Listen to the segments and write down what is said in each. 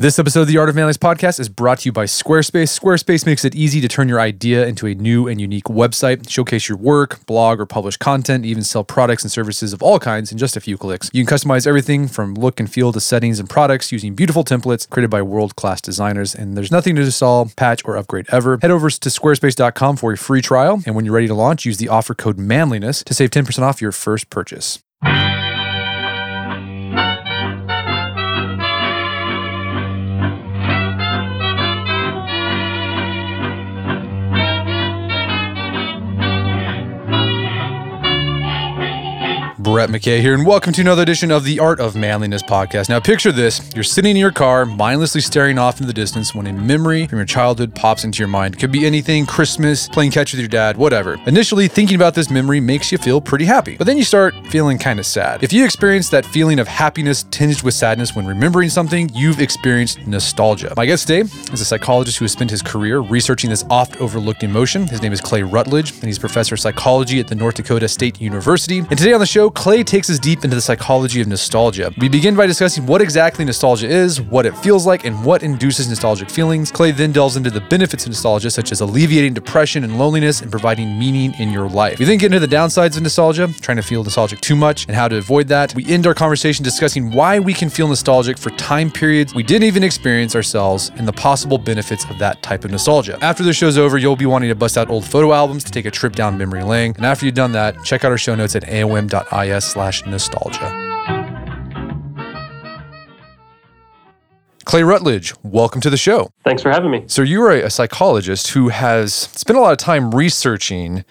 This episode of the Art of Manliness podcast is brought to you by Squarespace. Squarespace makes it easy to turn your idea into a new and unique website, showcase your work, blog, or publish content, even sell products and services of all kinds in just a few clicks. You can customize everything from look and feel to settings and products using beautiful templates created by world class designers. And there's nothing to install, patch, or upgrade ever. Head over to squarespace.com for a free trial. And when you're ready to launch, use the offer code manliness to save 10% off your first purchase. Brett McKay here, and welcome to another edition of the Art of Manliness podcast. Now, picture this you're sitting in your car, mindlessly staring off into the distance when a memory from your childhood pops into your mind. Could be anything Christmas, playing catch with your dad, whatever. Initially, thinking about this memory makes you feel pretty happy, but then you start feeling kind of sad. If you experience that feeling of happiness tinged with sadness when remembering something, you've experienced nostalgia. My guest today is a psychologist who has spent his career researching this oft overlooked emotion. His name is Clay Routledge, and he's professor of psychology at the North Dakota State University. And today on the show, Clay takes us deep into the psychology of nostalgia. We begin by discussing what exactly nostalgia is, what it feels like, and what induces nostalgic feelings. Clay then delves into the benefits of nostalgia, such as alleviating depression and loneliness and providing meaning in your life. We then get into the downsides of nostalgia, trying to feel nostalgic too much and how to avoid that. We end our conversation discussing why we can feel nostalgic for time periods we didn't even experience ourselves and the possible benefits of that type of nostalgia. After the show's over, you'll be wanting to bust out old photo albums to take a trip down memory lane. And after you've done that, check out our show notes at slash nostalgia. Clay Routledge, welcome to the show. Thanks for having me. So, you are a psychologist who has spent a lot of time researching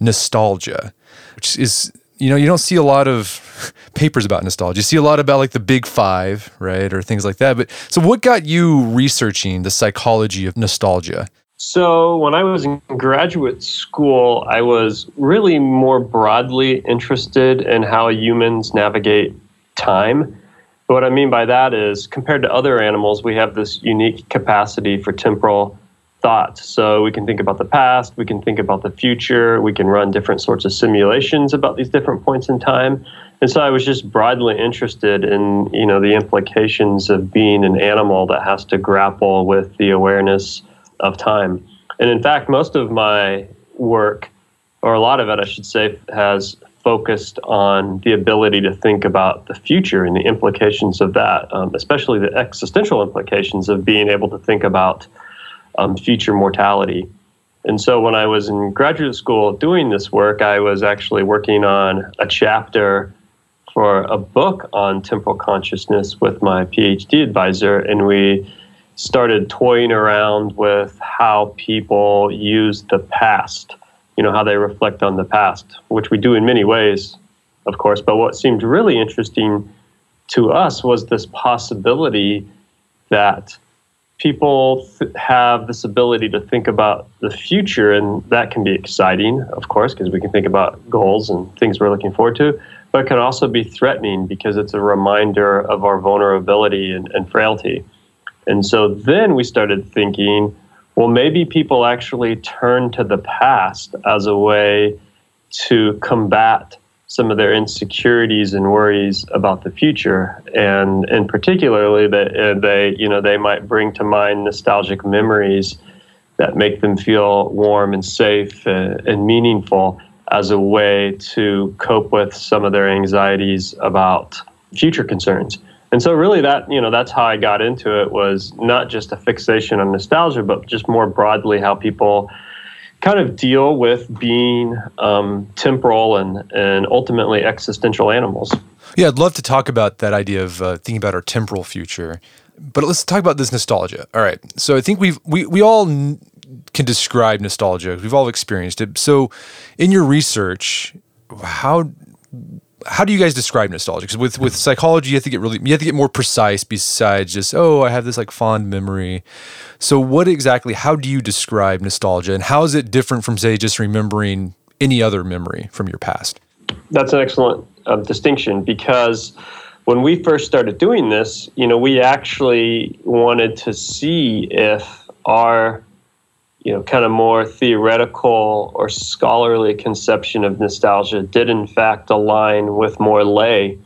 nostalgia, which is, you know, you don't see a lot of papers about nostalgia. You see a lot about like the big five, right? Or things like that. But so, what got you researching the psychology of nostalgia? So, when I was in graduate school, I was really more broadly interested in how humans navigate time. What I mean by that is, compared to other animals, we have this unique capacity for temporal thought. So, we can think about the past, we can think about the future, we can run different sorts of simulations about these different points in time. And so I was just broadly interested in, you know, the implications of being an animal that has to grapple with the awareness of time. And in fact, most of my work, or a lot of it, I should say, has focused on the ability to think about the future and the implications of that, um, especially the existential implications of being able to think about um, future mortality. And so when I was in graduate school doing this work, I was actually working on a chapter for a book on temporal consciousness with my PhD advisor, and we started toying around with how people use the past, you know, how they reflect on the past, which we do in many ways, of course. But what seemed really interesting to us was this possibility that people th- have this ability to think about the future, and that can be exciting, of course, because we can think about goals and things we're looking forward to. But it can also be threatening because it's a reminder of our vulnerability and, and frailty. And so then we started thinking, well, maybe people actually turn to the past as a way to combat some of their insecurities and worries about the future, and and particularly that uh, they you know they might bring to mind nostalgic memories that make them feel warm and safe and, uh, and meaningful as a way to cope with some of their anxieties about future concerns. And so really that, you know, that's how I got into it was not just a fixation on nostalgia, but just more broadly how people kind of deal with being um, temporal and, and ultimately existential animals. Yeah, I'd love to talk about that idea of uh, thinking about our temporal future. But let's talk about this nostalgia. All right. So I think we've we we all n- can describe nostalgia. We've all experienced it. So in your research, how how do you guys describe nostalgia? Because with with psychology, you have to get really you have to get more precise. Besides just oh, I have this like fond memory. So what exactly? How do you describe nostalgia, and how is it different from say just remembering any other memory from your past? That's an excellent uh, distinction because when we first started doing this, you know, we actually wanted to see if our you know, kind of more theoretical or scholarly conception of nostalgia did in fact align with more lay,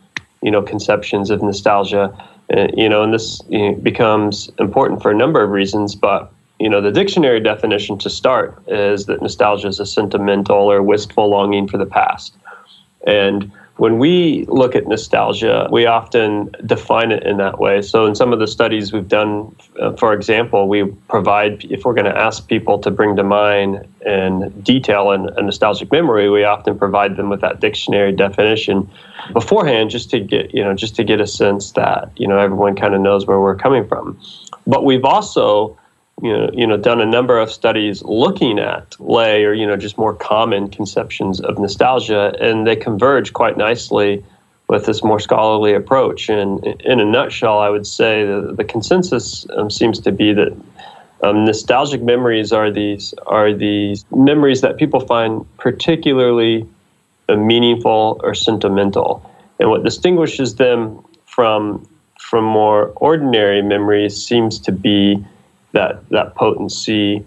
you know, conceptions of nostalgia. And, you know, and this you know, becomes important for a number of reasons, but you know, the dictionary definition to start is that nostalgia is a sentimental or wistful longing for the past. And when we look at nostalgia, we often define it in that way. So, in some of the studies we've done, uh, for example, we provide, if we're going to ask people to bring to mind and detail an, a nostalgic memory, we often provide them with that dictionary definition beforehand, just to get, you know, just to get a sense that you know everyone kind of knows where we're coming from. But we've also you know, you know, done a number of studies looking at lay or you know just more common conceptions of nostalgia, and they converge quite nicely with this more scholarly approach. And in a nutshell, I would say the, the consensus um, seems to be that um, nostalgic memories are these are these memories that people find particularly uh, meaningful or sentimental, and what distinguishes them from from more ordinary memories seems to be that that potency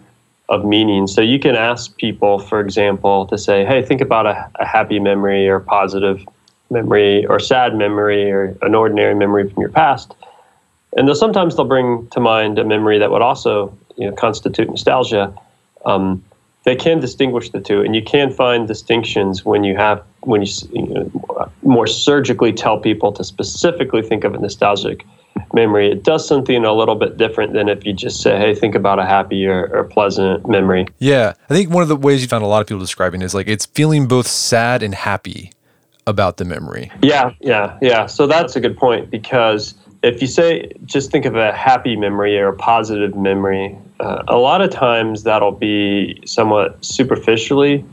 of meaning. So you can ask people, for example, to say, "Hey, think about a, a happy memory or positive memory or sad memory or an ordinary memory from your past," and they'll sometimes they'll bring to mind a memory that would also you know constitute nostalgia. Um, they can distinguish the two, and you can find distinctions when you have when you, you know, more surgically tell people to specifically think of a nostalgic memory, it does something a little bit different than if you just say, hey, think about a happy or, or, pleasant memory. Yeah. I think one of the ways you found a lot of people describing is like it's feeling both sad and happy about the memory. Yeah, yeah, yeah. So that's a good point because if you say, just think of a happy memory or a positive memory, uh, a lot of times that'll be somewhat superficially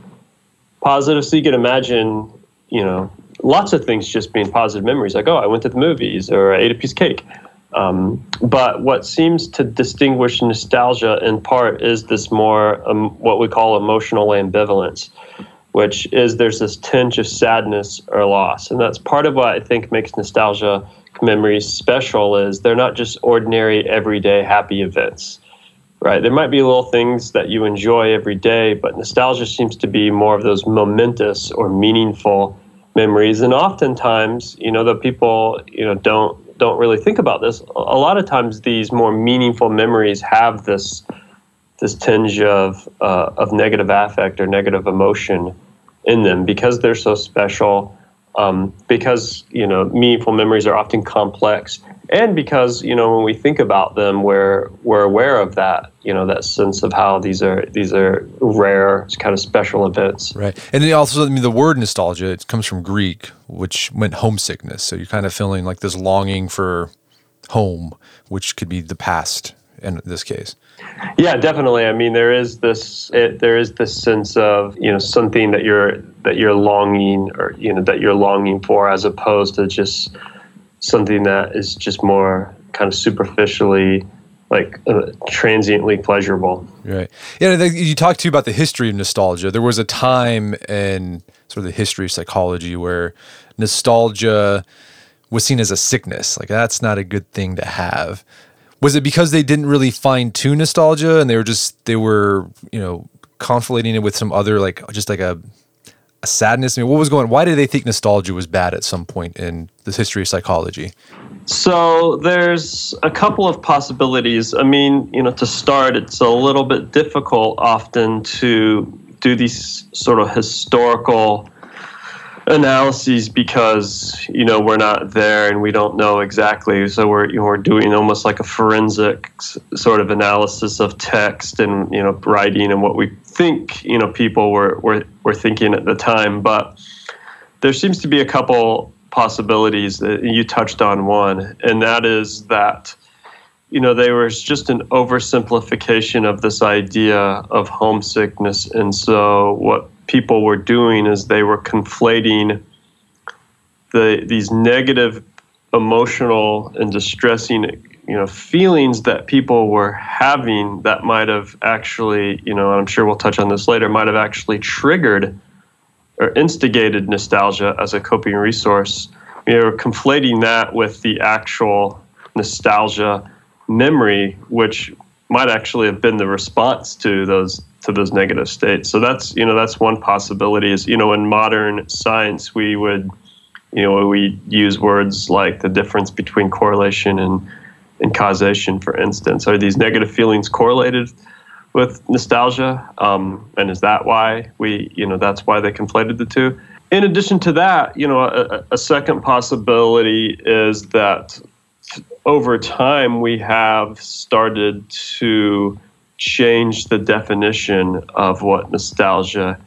positive. So you can imagine, you know, lots of things just being positive memories, like, oh, I went to the movies or I ate a piece of cake. Um, but what seems to distinguish nostalgia in part is this more um, what we call emotional ambivalence, which is there's this tinge of sadness or loss. And that's part of what I think makes nostalgia memories special is they're not just ordinary everyday happy events right there might be little things that you enjoy every day but nostalgia seems to be more of those momentous or meaningful memories and oftentimes you know the people you know don't don't really think about this a lot of times these more meaningful memories have this this tinge of uh, of negative affect or negative emotion in them because they're so special um, because you know meaningful memories are often complex and because you know when we think about them we're we're aware of that you know that sense of how these are these are rare kind of special events. Right. And then also I mean the word nostalgia it comes from greek which meant homesickness. So you're kind of feeling like this longing for home which could be the past in this case. Yeah definitely. I mean there is this it, there is this sense of you know something that you're that you're longing or you know that you're longing for as opposed to just something that is just more kind of superficially like uh, transiently pleasurable. Right. Yeah. You talked to about the history of nostalgia. There was a time in sort of the history of psychology where nostalgia was seen as a sickness. Like that's not a good thing to have. Was it because they didn't really fine tune nostalgia and they were just they were you know conflating it with some other like just like a a sadness? I mean, what was going? Why did they think nostalgia was bad at some point in the history of psychology? So there's a couple of possibilities. I mean, you know, to start, it's a little bit difficult often to do these sort of historical analyses because you know we're not there and we don't know exactly so we're you know, we're doing almost like a forensic sort of analysis of text and you know writing and what we think you know people were were, were thinking at the time but there seems to be a couple possibilities that you touched on one and that is that you know there was just an oversimplification of this idea of homesickness and so what people were doing is they were conflating the these negative emotional and distressing you know feelings that people were having that might have actually you know i'm sure we'll touch on this later might have actually triggered or instigated nostalgia as a coping resource you know conflating that with the actual nostalgia memory which might actually have been the response to those to those negative states. So that's you know that's one possibility. Is you know in modern science we would You know, we use words like the difference between correlation and, and causation, for instance. Are these negative feelings correlated with nostalgia? Um, and is that why we, you know, that's why they conflated the two? In addition to that, you know, a, a second possibility is that over time we have started to change the definition of what nostalgia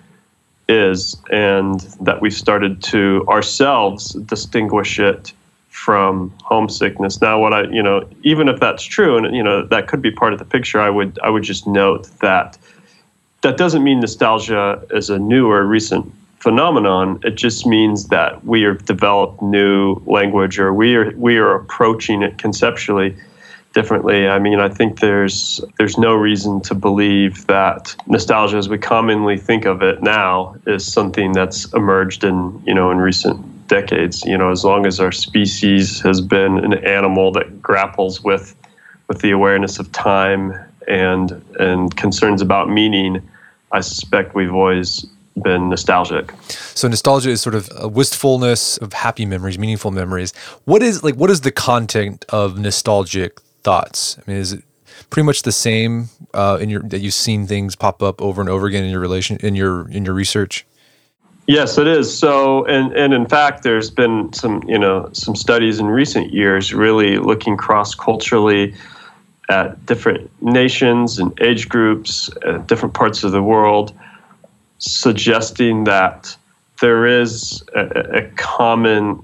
is, and that we've started to ourselves distinguish it from homesickness. Now, what I, you know, even if that's true, and you know that could be part of the picture, I would, I would just note that that doesn't mean nostalgia is a new or recent phenomenon. It just means that we have developed new language, or we are we are approaching it conceptually differently. I mean, I think there's there's no reason to believe that nostalgia, as we commonly think of it now, is something that's emerged in you know in recent decades. You know, as long as our species has been an animal that grapples with with the awareness of time and and concerns about meaning, I suspect we've always been nostalgic. So nostalgia is sort of a wistfulness of happy memories, meaningful memories. What is like what is the content of nostalgic thoughts? I mean, is it pretty much the same uh, in your that you've seen things pop up over and over again in your relation in your in your research? Yes, it is. So, and and in fact, there's been some you know some studies in recent years really looking cross culturally at different nations and age groups, at different parts of the world, suggesting that there is a, a common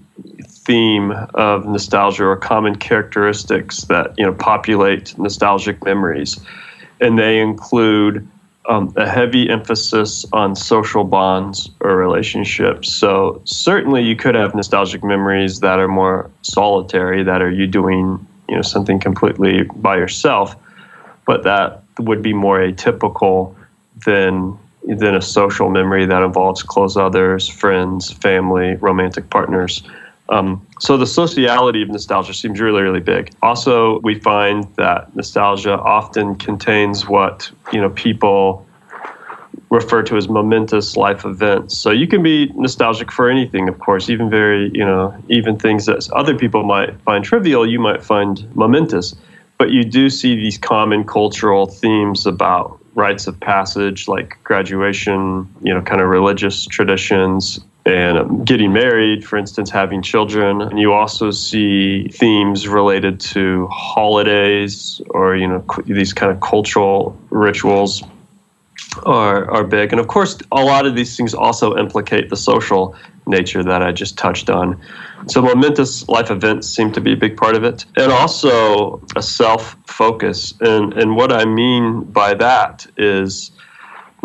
theme of nostalgia or common characteristics that you know populate nostalgic memories, and they include um, a heavy emphasis on social bonds or relationships. So certainly, you could have nostalgic memories that are more solitary, that are you doing you know something completely by yourself, but that would be more atypical than than a social memory that involves close others, friends, family, romantic partners. Um, so the sociality of nostalgia seems really, really big. Also, we find that nostalgia often contains what you know people refer to as momentous life events. So you can be nostalgic for anything, of course, even very you know even things that other people might find trivial, you might find momentous. But you do see these common cultural themes about rites of passage like graduation, you know, kind of religious traditions, and getting married, for instance, having children. And you also see themes related to holidays or, you know, these kind of cultural rituals are, are big. And of course, a lot of these things also implicate the social nature that I just touched on. So, momentous life events seem to be a big part of it. And also a self focus. And, and what I mean by that is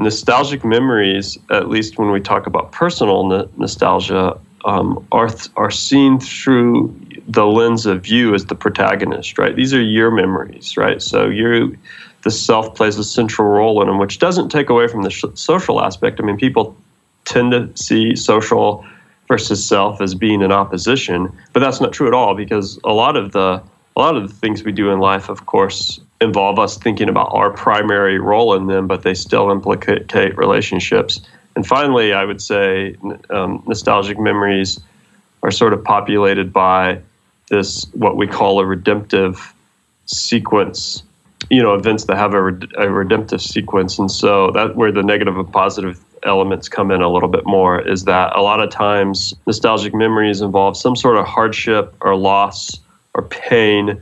nostalgic memories, at least when we talk about personal nostalgia, um, are are seen through the lens of you as the protagonist, right? These are your memories, right? So you, the self plays a central role in them, which doesn't take away from the sh- social aspect. I mean, people tend to see social versus self as being in opposition, but that's not true at all because a lot of the a lot of the things we do in life, of course, involve us thinking about our primary role in them, but they still implicate relationships. And finally, I would say um, nostalgic memories are sort of populated by this, what we call a redemptive sequence, you know, events that have a, a redemptive sequence. And so that's where the negative and positive elements come in a little bit more is that a lot of times nostalgic memories involve some sort of hardship or loss or pain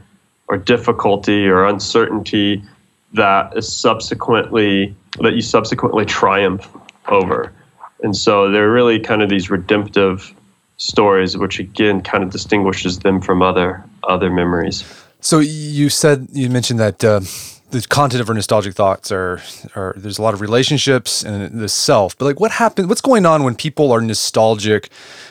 or difficulty or uncertainty that is subsequently that you subsequently triumph over. And so they're really kind of these redemptive stories, which again kind of distinguishes them from other other memories. So you said you mentioned that uh, the content of our nostalgic thoughts are, are there's a lot of relationships and the self but like what happened what's going on when people are nostalgic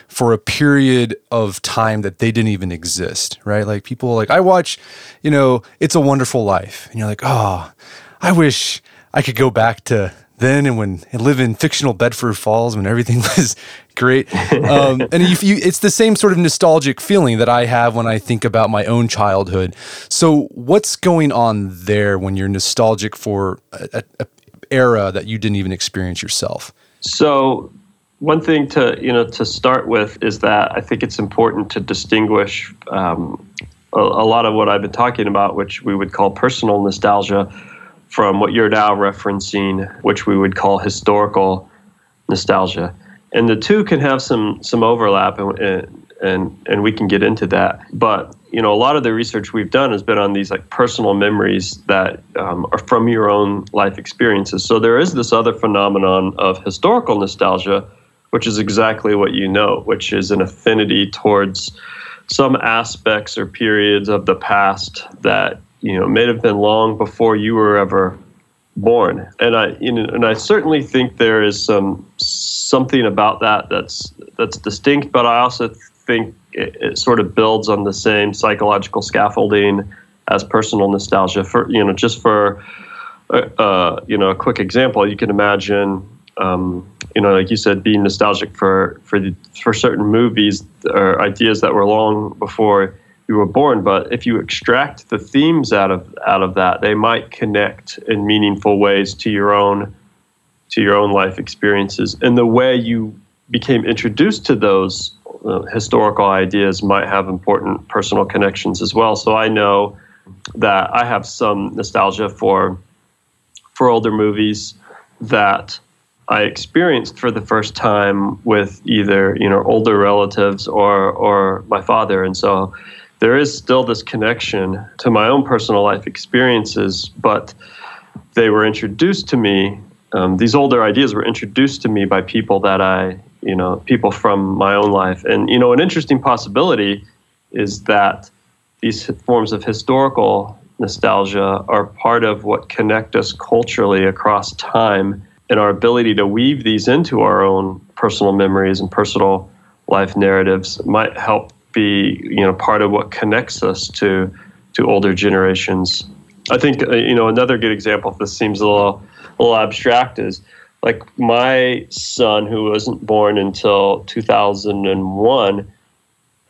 for a period of time that they didn't even exist right? Like people like i watch you know it's a wonderful life and you're like oh i wish i could go back to then and when and live in fictional Bedford Falls when everything was great. Um, and you, you, it's the same sort of nostalgic feeling that I have when I think about my own childhood. So, what's going on there when you're nostalgic for a, a, a era that you didn't even experience yourself? So, one thing to you know to start with is that I think it's important to distinguish um, a, a, lot of what I've been talking about, which we would call personal nostalgia, from what you're now referencing, which we would call historical nostalgia. And the two can have some some overlap, and and and we can get into that. But you know, a lot of the research we've done has been on these like personal memories that um, are from your own life experiences. So there is this other phenomenon of historical nostalgia which is exactly what you know, which is an affinity towards some aspects or periods of the past that you know it may have been long before you were ever born. And I you know, and I certainly think there is some something about that that's that's distinct, but I also think it, it sort of builds on the same psychological scaffolding as personal nostalgia. For you know, just for uh, uh you know a quick example, you can imagine um, you know, like you said, being nostalgic for for the, for certain movies or ideas that were long before you were born. But if you extract the themes out of out of that, they might connect in meaningful ways to your own to your own life experiences. And the way you became introduced to those uh, historical ideas might have important personal connections as well. So I know that I have some nostalgia for for older movies that I experienced for the first time with either you know older relatives or or my father, and so there is still this connection to my own personal life experiences, but they were introduced to me. Um, these older ideas were introduced to me by people that I you know people from my own life, and you know an interesting possibility is that these forms of historical nostalgia are part of what connect us culturally across time and our ability to weave these into our own personal memories and personal life narratives might help be you know part of what connects us to to older generations. I think uh, you know another good example if this seems a little a little abstract is like my son who wasn't born until 2001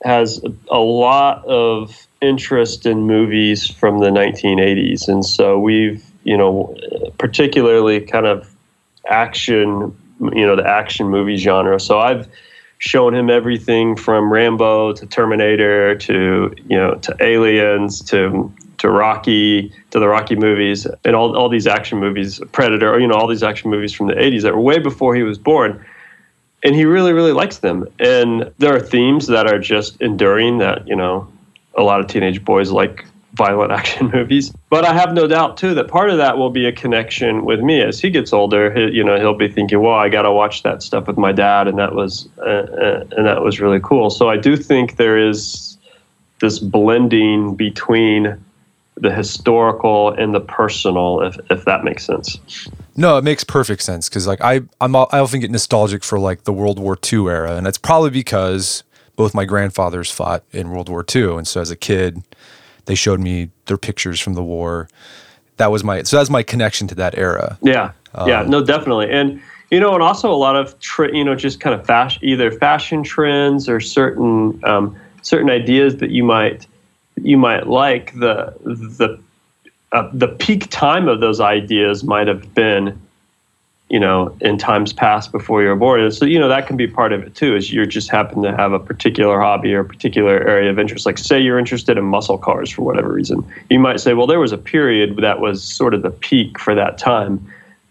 has a lot of interest in movies from the 1980s and so we've you know particularly kind of action, you know, the action movie genre. So I've shown him everything from Rambo to Terminator to you know to Aliens to to Rocky to the Rocky movies and all all these action movies, Predator, you know, all these action movies from the 80s that were way before he was born. And he really, really likes them. And there are themes that are just enduring that, you know, a lot of teenage boys like violent action movies. But I have no doubt too that part of that will be a connection with me as he gets older. He, you know, he'll be thinking, "Well, I got to watch that stuff with my dad," and that was uh, uh, and that was really cool. So I do think there is this blending between the historical and the personal, if if that makes sense. No, it makes perfect sense because like I I'm I often get nostalgic for like the World War II era, and it's probably because both my grandfathers fought in World War II, and so as a kid they showed me their pictures from the war. That was my so that's my connection to that era. Yeah, um, yeah, no, definitely, and you know, and also a lot of tra- you know just kind of fashion, either fashion trends or certain um, certain ideas that you might you might like. The the uh, the peak time of those ideas might have been you know, in times past before you were born. And so, you know, that can be part of it too, is you just happen to have a particular hobby or a particular area of interest. Like, say you're interested in muscle cars for whatever reason. You might say, well, there was a period that was sort of the peak for that time.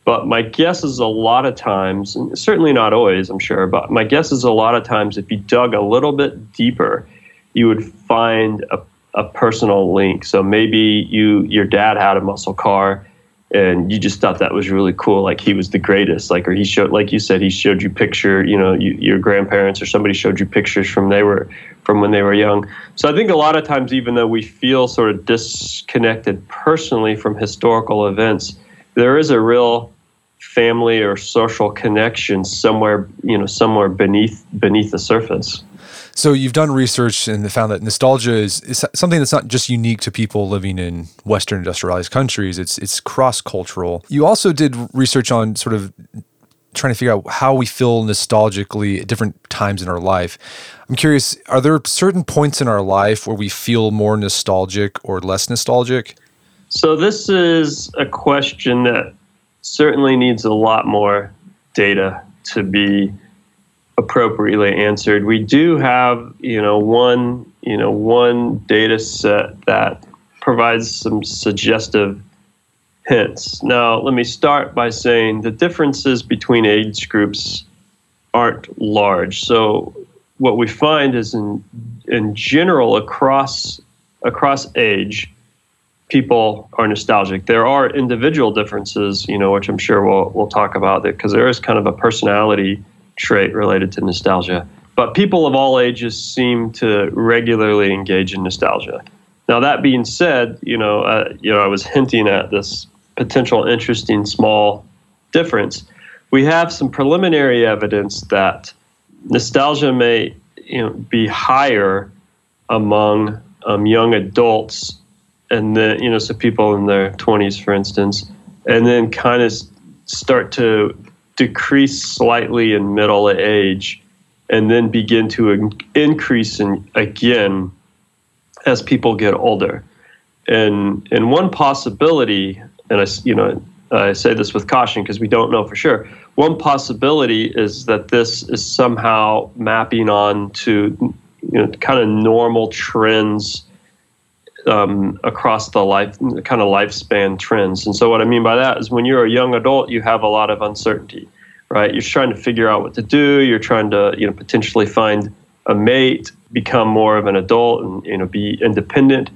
But my guess is a lot of times, certainly not always, I'm sure, but my guess is a lot of times if you dug a little bit deeper, you would find a, a personal link. So maybe you your dad had a muscle car and you just thought that was really cool like he was the greatest like or he showed like you said he showed you picture you know you, your grandparents or somebody showed you pictures from they were from when they were young. So i think a lot of times even though we feel sort of disconnected personally from historical events there is a real family or social connection somewhere you know somewhere beneath beneath the surface so you've done research and found that nostalgia is, is something that's not just unique to people living in Western industrialized countries. It's it's cross cultural. You also did research on sort of trying to figure out how we feel nostalgically at different times in our life. I'm curious, are there certain points in our life where we feel more nostalgic or less nostalgic? So this is a question that certainly needs a lot more data to be appropriately answered. We do have, you know, one, you know, one data set that provides some suggestive hints. Now, let me start by saying the differences between age groups aren't large. So, what we find is in in general across across age, people are nostalgic. There are individual differences, you know, which I'm sure we'll we'll talk about because there is kind of a personality trait related to nostalgia. But people of all ages seem to regularly engage in nostalgia. Now that being said, you know, uh, you know, I was hinting at this potential interesting small difference. We have some preliminary evidence that nostalgia may, you know, be higher among um, young adults, and then you know, so people in their 20s, for instance, and then kind of start to decrease slightly in middle age and then begin to increase in, again as people get older. And, and one possibility, and I, you know, I say this with caution because we don't know for sure. One possibility is that this is somehow mapping on to you know kind of normal trends um, across the life kind of lifespan trends. And so what I mean by that is when you're a young adult, you have a lot of uncertainty, right? You're trying to figure out what to do. You're trying to you know potentially find a mate, become more of an adult, and you know be independent.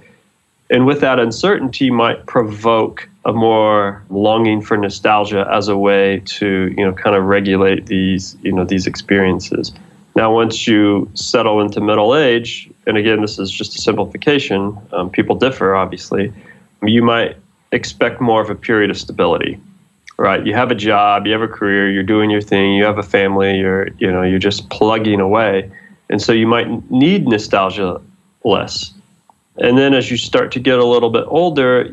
And with that uncertainty, might provoke a more longing for nostalgia as a way to you know kind of regulate these you know these experiences. Now, once you settle into middle age, and again, this is just a simplification, um, people differ, obviously, you might expect more of a period of stability. Right, you have a job, you have a career, you're doing your thing, you have a family, you're you know you're just plugging away, and so you might need nostalgia less. And then as you start to get a little bit older,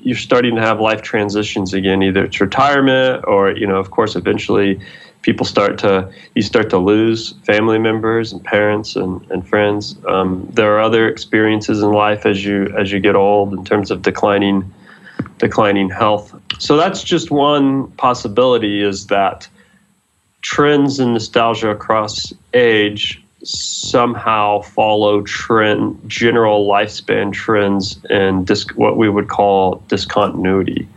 you're starting to have life transitions again. Either it's retirement, or you know, of course, eventually people start to you start to lose family members and parents and, and friends. Um, there are other experiences in life as you as you get old in terms of declining declining health. So that's just one possibility is that trends in nostalgia across age somehow follow trend general lifespan trends and dis- what we would call discontinuity.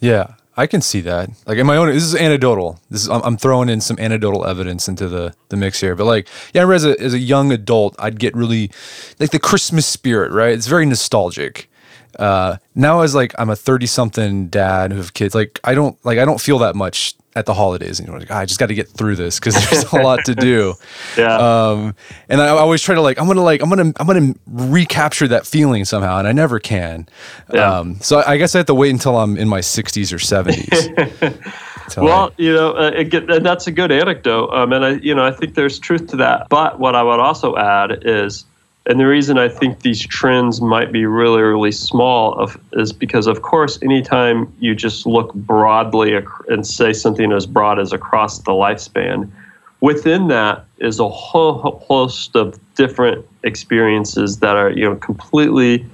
Yeah. I can see that. Like in my own, this is anecdotal. This is I'm, I'm, throwing in some anecdotal evidence into the the mix here. But like, yeah, as a as a young adult, I'd get really like the Christmas spirit, right? It's very nostalgic. Uh, now as like I'm a 30 something dad who have kids, like I don't like I don't feel that much at the holidays. And you know, like, oh, I just got to get through this because there's a lot to do. yeah. Um, and I, always try to like, I'm gonna like, I'm gonna, I'm gonna recapture that feeling somehow, and I never can. Yeah. Um, so I guess I have to wait until I'm in my 60s or 70s. well, I, you know, uh, get, and that's a good anecdote. Um, and I, you know, I think there's truth to that. But what I would also add is and the reason I think these trends might be really, really small of, is because, of course, anytime you just look broadly and say something as broad as across the lifespan, within that is a whole host of different experiences that are, you know, completely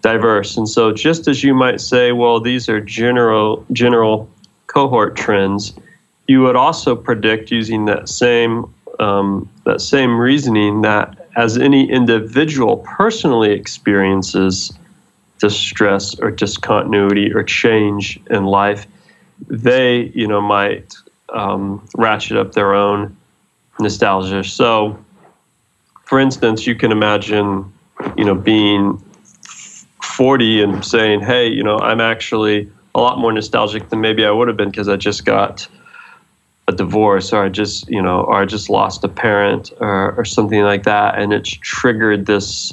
diverse. And so, just as you might say, well, these are general general cohort trends, you would also predict using that same um, that same reasoning that as any individual personally experiences distress or discontinuity or change in life, they, you know, might um, ratchet up their own nostalgia. So, for instance, you can imagine, you know, being 40 and saying, hey, you know, I'm actually a lot more nostalgic than maybe I would have been because I just got a divorce or I just you know or I just lost a parent or, or something like that. And it's triggered this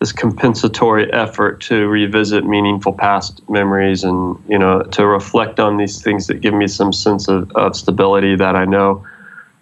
this compensatory effort to revisit meaningful past memories and you know to reflect on these things that give me some sense of, of stability that I know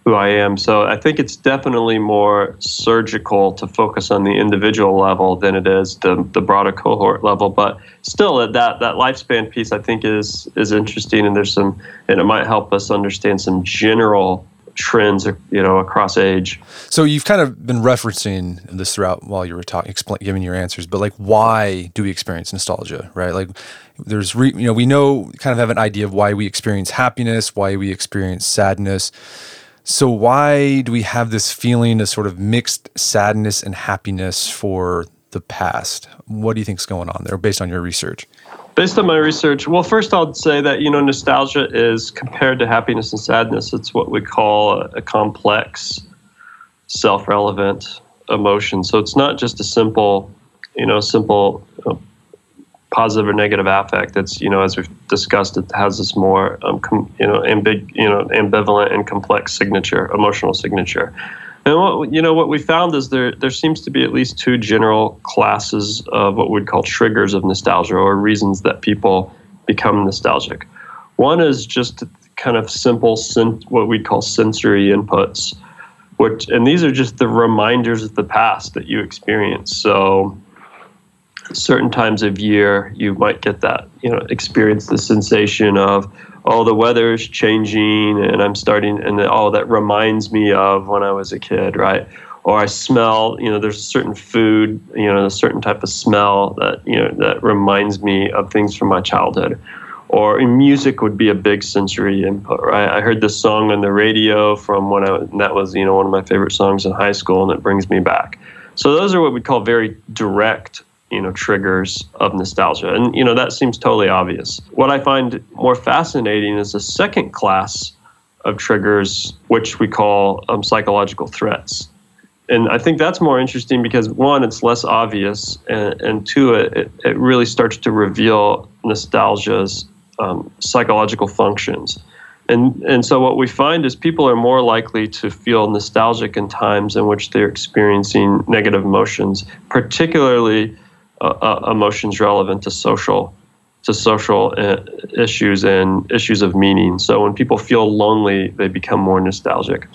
who I am. So I think it's definitely more surgical to focus on the individual level than it is the, the broader cohort level. But still, that that lifespan piece I think is is interesting, and there's some, and it might help us understand some general trends, you know, across age. So you've kind of been referencing this throughout while you were talking, explain, giving your answers. But like, why do we experience nostalgia? Right? Like, there's, re, you know, we know kind of have an idea of why we experience happiness, why we experience sadness So, why do we have this feeling of sort of mixed sadness and happiness for the past? What do you think is going on there based on your research? Based on my research, well, first I'll say that, you know, nostalgia is compared to happiness and sadness, it's what we call a, a complex, self relevant emotion. So, it's not just a simple, you know, simple positive or negative affect. It's you know as we've discussed, it has this more um, com, you know ambig, you know ambivalent and complex signature, emotional signature. And what you know what we found is there there seems to be at least two general classes of what we'd call triggers of nostalgia or reasons that people become nostalgic. One is just kind of simple sen- what we'd call sensory inputs, which and these are just the reminders of the past that you experience. So certain times of year you might get that you know experience the sensation of oh the weather is changing and i'm starting and oh that reminds me of when i was a kid right? Or i smell you know there's a certain food you know a certain type of smell that you know that reminds me of things from my childhood. Or music would be a big sensory input right? I heard this song on the radio from when i that was you know one of my favorite songs in high school and it brings me back. So those are what we call very direct you know triggers of nostalgia. And you know that seems totally obvious. What i find more fascinating is the second class of triggers which we call um, psychological threats. And i think that's more interesting because one it's less obvious and, and two it, it really starts to reveal nostalgia's um, psychological functions. And and so what we find is people are more likely to feel nostalgic in times in which they're experiencing negative emotions particularly uh, uh, emotions relevant to social to social uh, issues and issues of meaning. So when people feel lonely, they become more nostalgic.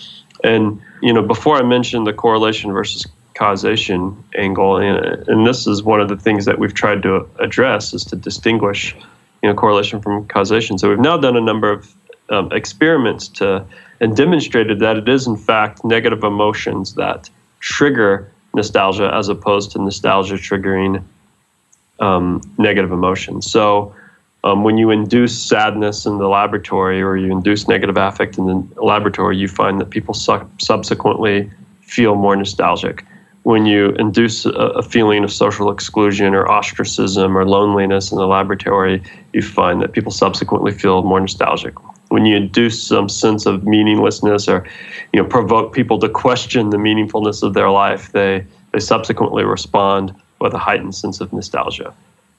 And you know, before I mentioned the correlation versus causation angle, and, and this is one of the things that we've tried to address is to distinguish, you know, correlation from causation. So we've now done a number of um, experiments to and demonstrated that it is in fact negative emotions that trigger nostalgia as opposed to nostalgia triggering um, negative emotions. So um, when you induce sadness in the laboratory or you induce negative affect in the laboratory, you find that people su- subsequently feel more nostalgic. When you induce a, a, feeling of social exclusion or ostracism or loneliness in the laboratory, you find that people subsequently feel more nostalgic. When you induce some sense of meaninglessness or, you know, provoke people to question the meaningfulness of their life, they they subsequently respond with a heightened sense of nostalgia.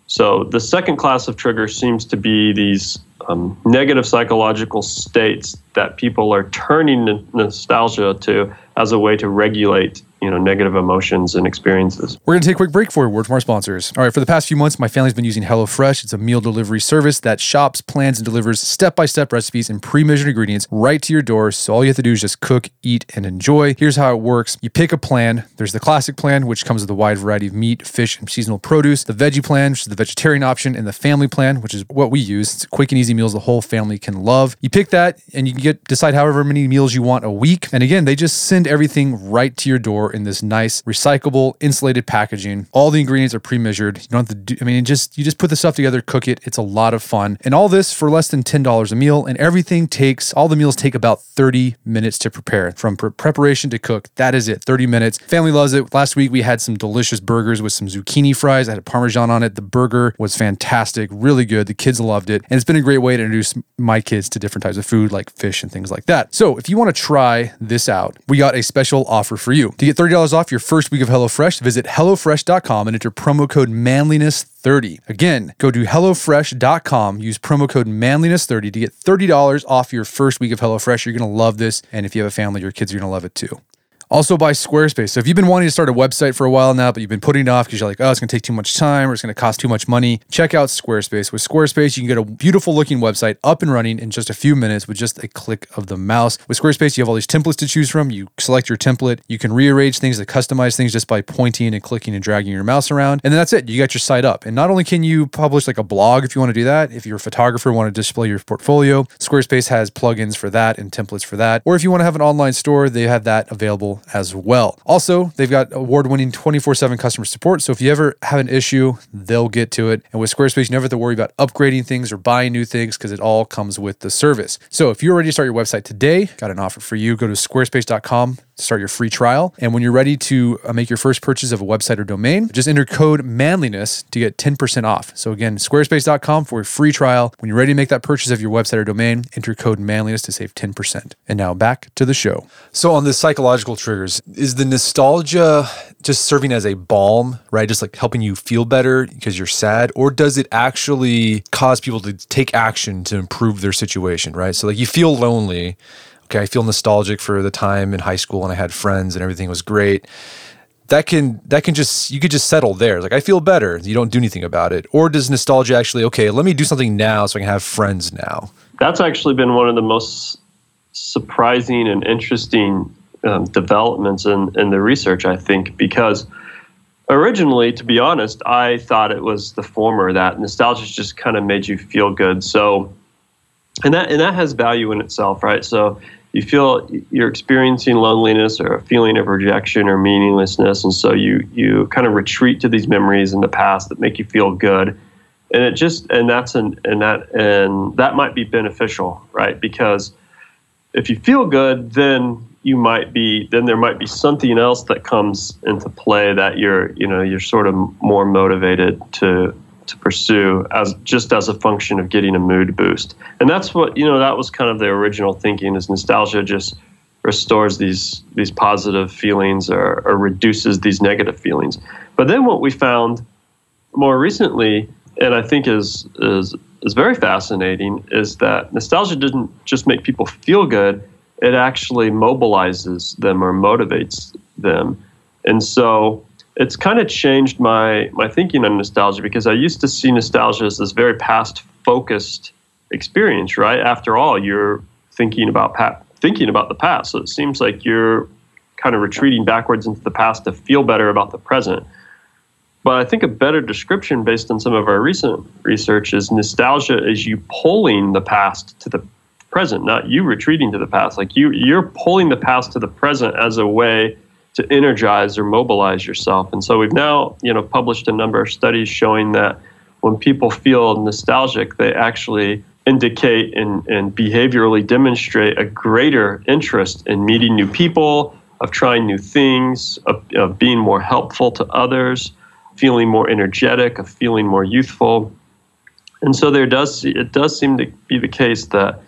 So the second class of triggers seems to be these um, negative psychological states that people are turning nostalgia to as a way to regulate you know negative emotions and experiences. We're going to take a quick break for a word from our sponsors. All right, for the past few months, my family's been using HelloFresh. It's a meal delivery service that shops, plans, and delivers step-by-step recipes and pre-measured ingredients right to your door. So all you have to do is just cook, eat, and enjoy. Here's how it works: you pick a plan. There's the classic plan, which comes with a wide variety of meat, fish, and seasonal produce. The veggie plan, which is the vegetarian option, and the family plan, which is what we use. It's quick and easy meals the whole family can love. You pick that, and you can get decide however many meals you want a week. And again, they just send everything right to your door in this nice recyclable insulated packaging. All the ingredients are pre-measured. You don't have to do I mean just you just put the stuff together, cook it. It's a lot of fun. And all this for less than $10 a meal and everything takes all the meals take about 30 minutes to prepare. From pre- preparation to cook, that is it. 30 minutes. Family loves it. Last week we had some delicious burgers with some zucchini fries. I had parmesan on it. The burger was fantastic, really good. The kids loved it. And it's been a great way to introduce my kids to different types of food like fish and things like that. So if you want to try this out, we got a special offer for you. To get $30 off your first week of HelloFresh, visit HelloFresh.com and enter promo code manliness30. Again, go to HelloFresh.com, use promo code manliness30 to get $30 off your first week of HelloFresh. You're going to love this. And if you have a family, your kids are going to love it too. Also by Squarespace. So if you've been wanting to start a website for a while now, but you've been putting it off because you're like, oh, it's going to take too much time or it's going to cost too much money, check out Squarespace. With Squarespace, you can get a beautiful looking website up and running in just a few minutes with just a click of the mouse. With Squarespace, you have all these templates to choose from. You select your template. You can rearrange things to customize things just by pointing and clicking and dragging your mouse around. And then that's it. You got your site up. And not only can you publish like a blog if you want to do that, if you're a photographer, want to display your portfolio, Squarespace has plugins for that and templates for that. Or if you want to have an online store, they have that available as well. Also, they've got award winning 24 7 customer support. So if you ever have an issue, they'll get to it. And with Squarespace, you never have to worry about upgrading things or buying new things because it all comes with the service. So if you're ready to start your website today, got an offer for you. Go to squarespace.com start your free trial. And when you're ready to uh, make your first purchase of a website or domain, just enter code manliness to get 10% off. So again, squarespace.com for a free trial. When you're ready to make that purchase of your website or domain, enter code manliness to save 10%. And now back to the show. So on the psychological triggers, is the nostalgia just serving as a balm, right? Just like helping you feel better because you're sad, or does it actually cause people to take action to improve their situation, right? So like you feel lonely okay, I feel nostalgic for the time in high school and I had friends and everything was great. That can that can just you could just settle there. Like I feel better. You don't do anything about it. Or does nostalgia actually okay? Let me do something now so I can have friends now. That's actually been one of the most surprising and interesting um, developments in in the research. I think because originally, to be honest, I thought it was the former that nostalgia just kind of made you feel good. So, and that and that has value in itself, right? So you feel you're experiencing loneliness or a feeling of rejection or meaninglessness and so you you kind of retreat to these memories in the past that make you feel good. And it just and that's an and that and that might be beneficial right? Because if you feel good then you might be then there might be something else that comes into play that you're you know you're sort of more motivated to to pursue as just as a function of getting a mood boost. And that's what you know that was kind of the original thinking is nostalgia just restores these these positive feelings or, or reduces these negative feelings. But then what we found more recently, and I think is is is very fascinating, is that nostalgia didn't just make people feel good; it actually mobilizes them or motivates them. And so it's kind of changed my my thinking on nostalgia because I used to see nostalgia as this very past focused experience, right? After all, you're thinking about pa- thinking about the past, so it seems like you're kind of retreating backwards into the past to feel better about the present. But I think a better description based on some of our recent research is nostalgia is you pulling the past to the present, not you retreating to the past. Like you you're pulling the past to the present as a way to energize or mobilize yourself. And so we've now, you know, published a number of studies showing that when people feel nostalgic, they actually indicate and, and behaviorally demonstrate a greater interest in meeting new people, of trying new things, of, of being more helpful to others, feeling more energetic, of feeling more youthful. And so there does it does seem to be the case that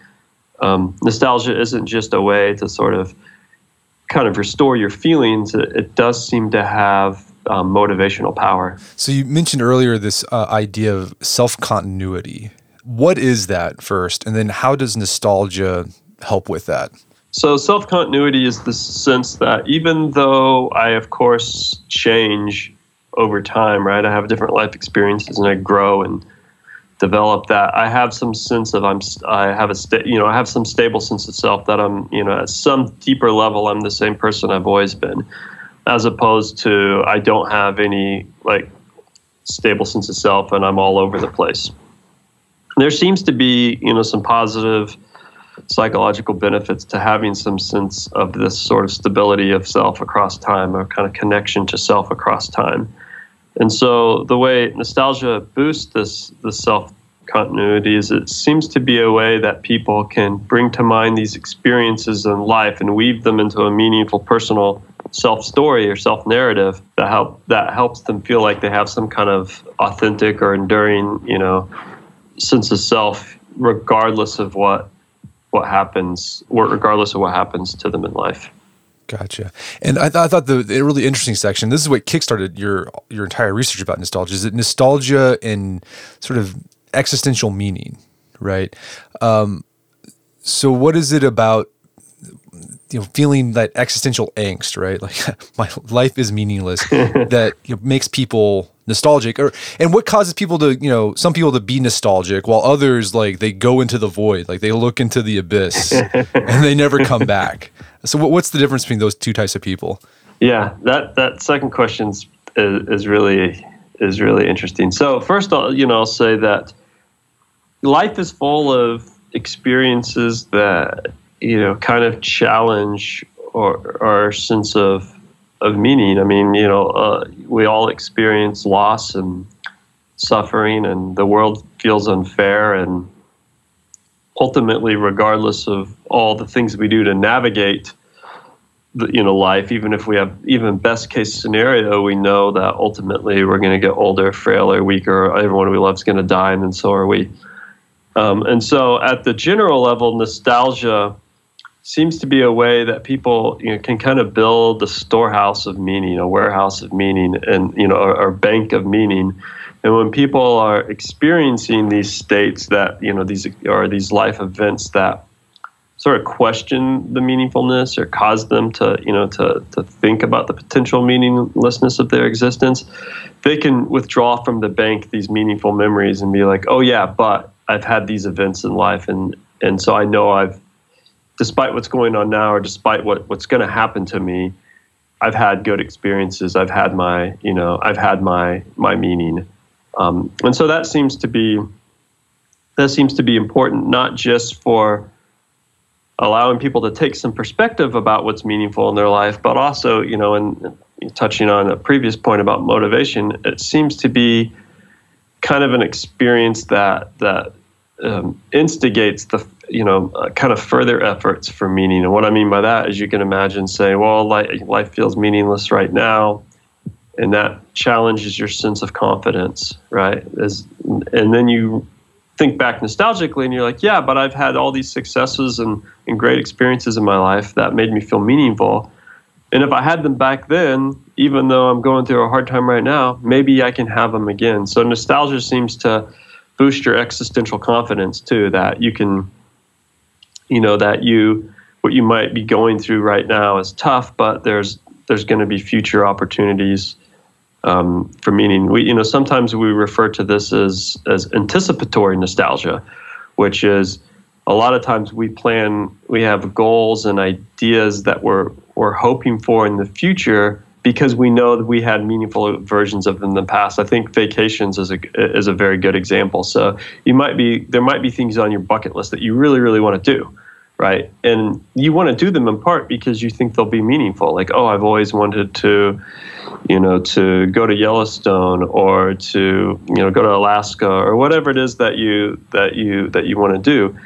um, nostalgia isn't just a way to sort of kind of restore your feelings, it, it does seem to have um, motivational power. So you mentioned earlier this uh, idea of self continuity. What is that first, and then how does nostalgia help with that? So self continuity is the sense that even though I, of course, change over time, right? I have different life experiences and I grow and develop that. I have some sense of i'm i have a sta- you know i have some stable sense of self that i'm you know at some deeper level i'm the same person i've always been as opposed to i don't have any like stable sense of self and i'm all over the place. There seems to be you know some positive psychological benefits to having some sense of this sort of stability of self across time or kind of connection to self across time. And so the way nostalgia boosts this the self continuity is it seems to be a way that people can bring to mind these experiences in life and weave them into a meaningful personal self story or self narrative that help that helps them feel like they have some kind of authentic or enduring, you know, sense of self regardless of what what happens or regardless of what happens to them in life. Gotcha. And I, th- I thought the, the, really interesting section. This is what kickstarted your your entire research about nostalgia. Is it nostalgia and sort of existential meaning, right? Um, so, what is it about you know feeling that existential angst, right? Like my life is meaningless that you know, makes people nostalgic or and what causes people to you know some people to be nostalgic while others like they go into the void like they look into the abyss and they never come back so what's the difference between those two types of people yeah that that second question is, is really is really interesting so first i'll you know i'll say that life is full of experiences that you know kind of challenge or our sense of of meaning. I mean, you know, uh, we all experience loss and suffering, and the world feels unfair. And ultimately, regardless of all the things we do to navigate, you know, life, even if we have even best case scenario, we know that ultimately we're going to get older, frailer, weaker. Everyone we love is going to die, and then so are we. Um, and so, at the general level, nostalgia seems to be a way that people you know, can kind of build a storehouse of meaning, a warehouse of meaning, and you know, or, bank of meaning. And when people are experiencing these states that you know these or these life events that sort of question the meaningfulness or cause them to you know to to think about the potential meaninglessness of their existence, they can withdraw from the bank these meaningful memories and be like, oh yeah, but I've had these events in life and and so I know I've despite what's going on now or despite what, what's going to happen to me, I've had good experiences. I've had my, you know, I've had my my meaning, um, and so that seems to be that seems to be important, not just for allowing people to take some perspective about what's meaningful in their life, but also, you know, and touching on a previous point about motivation, it seems to be kind of an experience that that um, instigates the you know uh, kind of further efforts for meaning. And what I mean by that is you can imagine saying, well, life, life feels meaningless right now, and that challenges your sense of confidence, right? As, and then you think back nostalgically and you're like, yeah, but I've had all these successes and, and great experiences in my life that made me feel meaningful. And if I had them back then, even though I'm going through a hard time right now, maybe I can have them again. So nostalgia seems to boost your existential confidence too that you can you know that you what you might be going through right now is tough but there's there's going to be future opportunities um, for meaning we you know sometimes we refer to this as as anticipatory nostalgia which is a lot of times we plan we have goals and ideas that we're we're hoping for in the future because we know that we had meaningful versions of them in the past. I think vacations is a is a very good example. So you might be there might be things on your bucket list that you really really want to do, right? And you want to do them in part because you think they'll be meaningful. Like oh, I've always wanted to, you know, to go to Yellowstone or to you know go to Alaska or whatever it is that you that you that you want to do.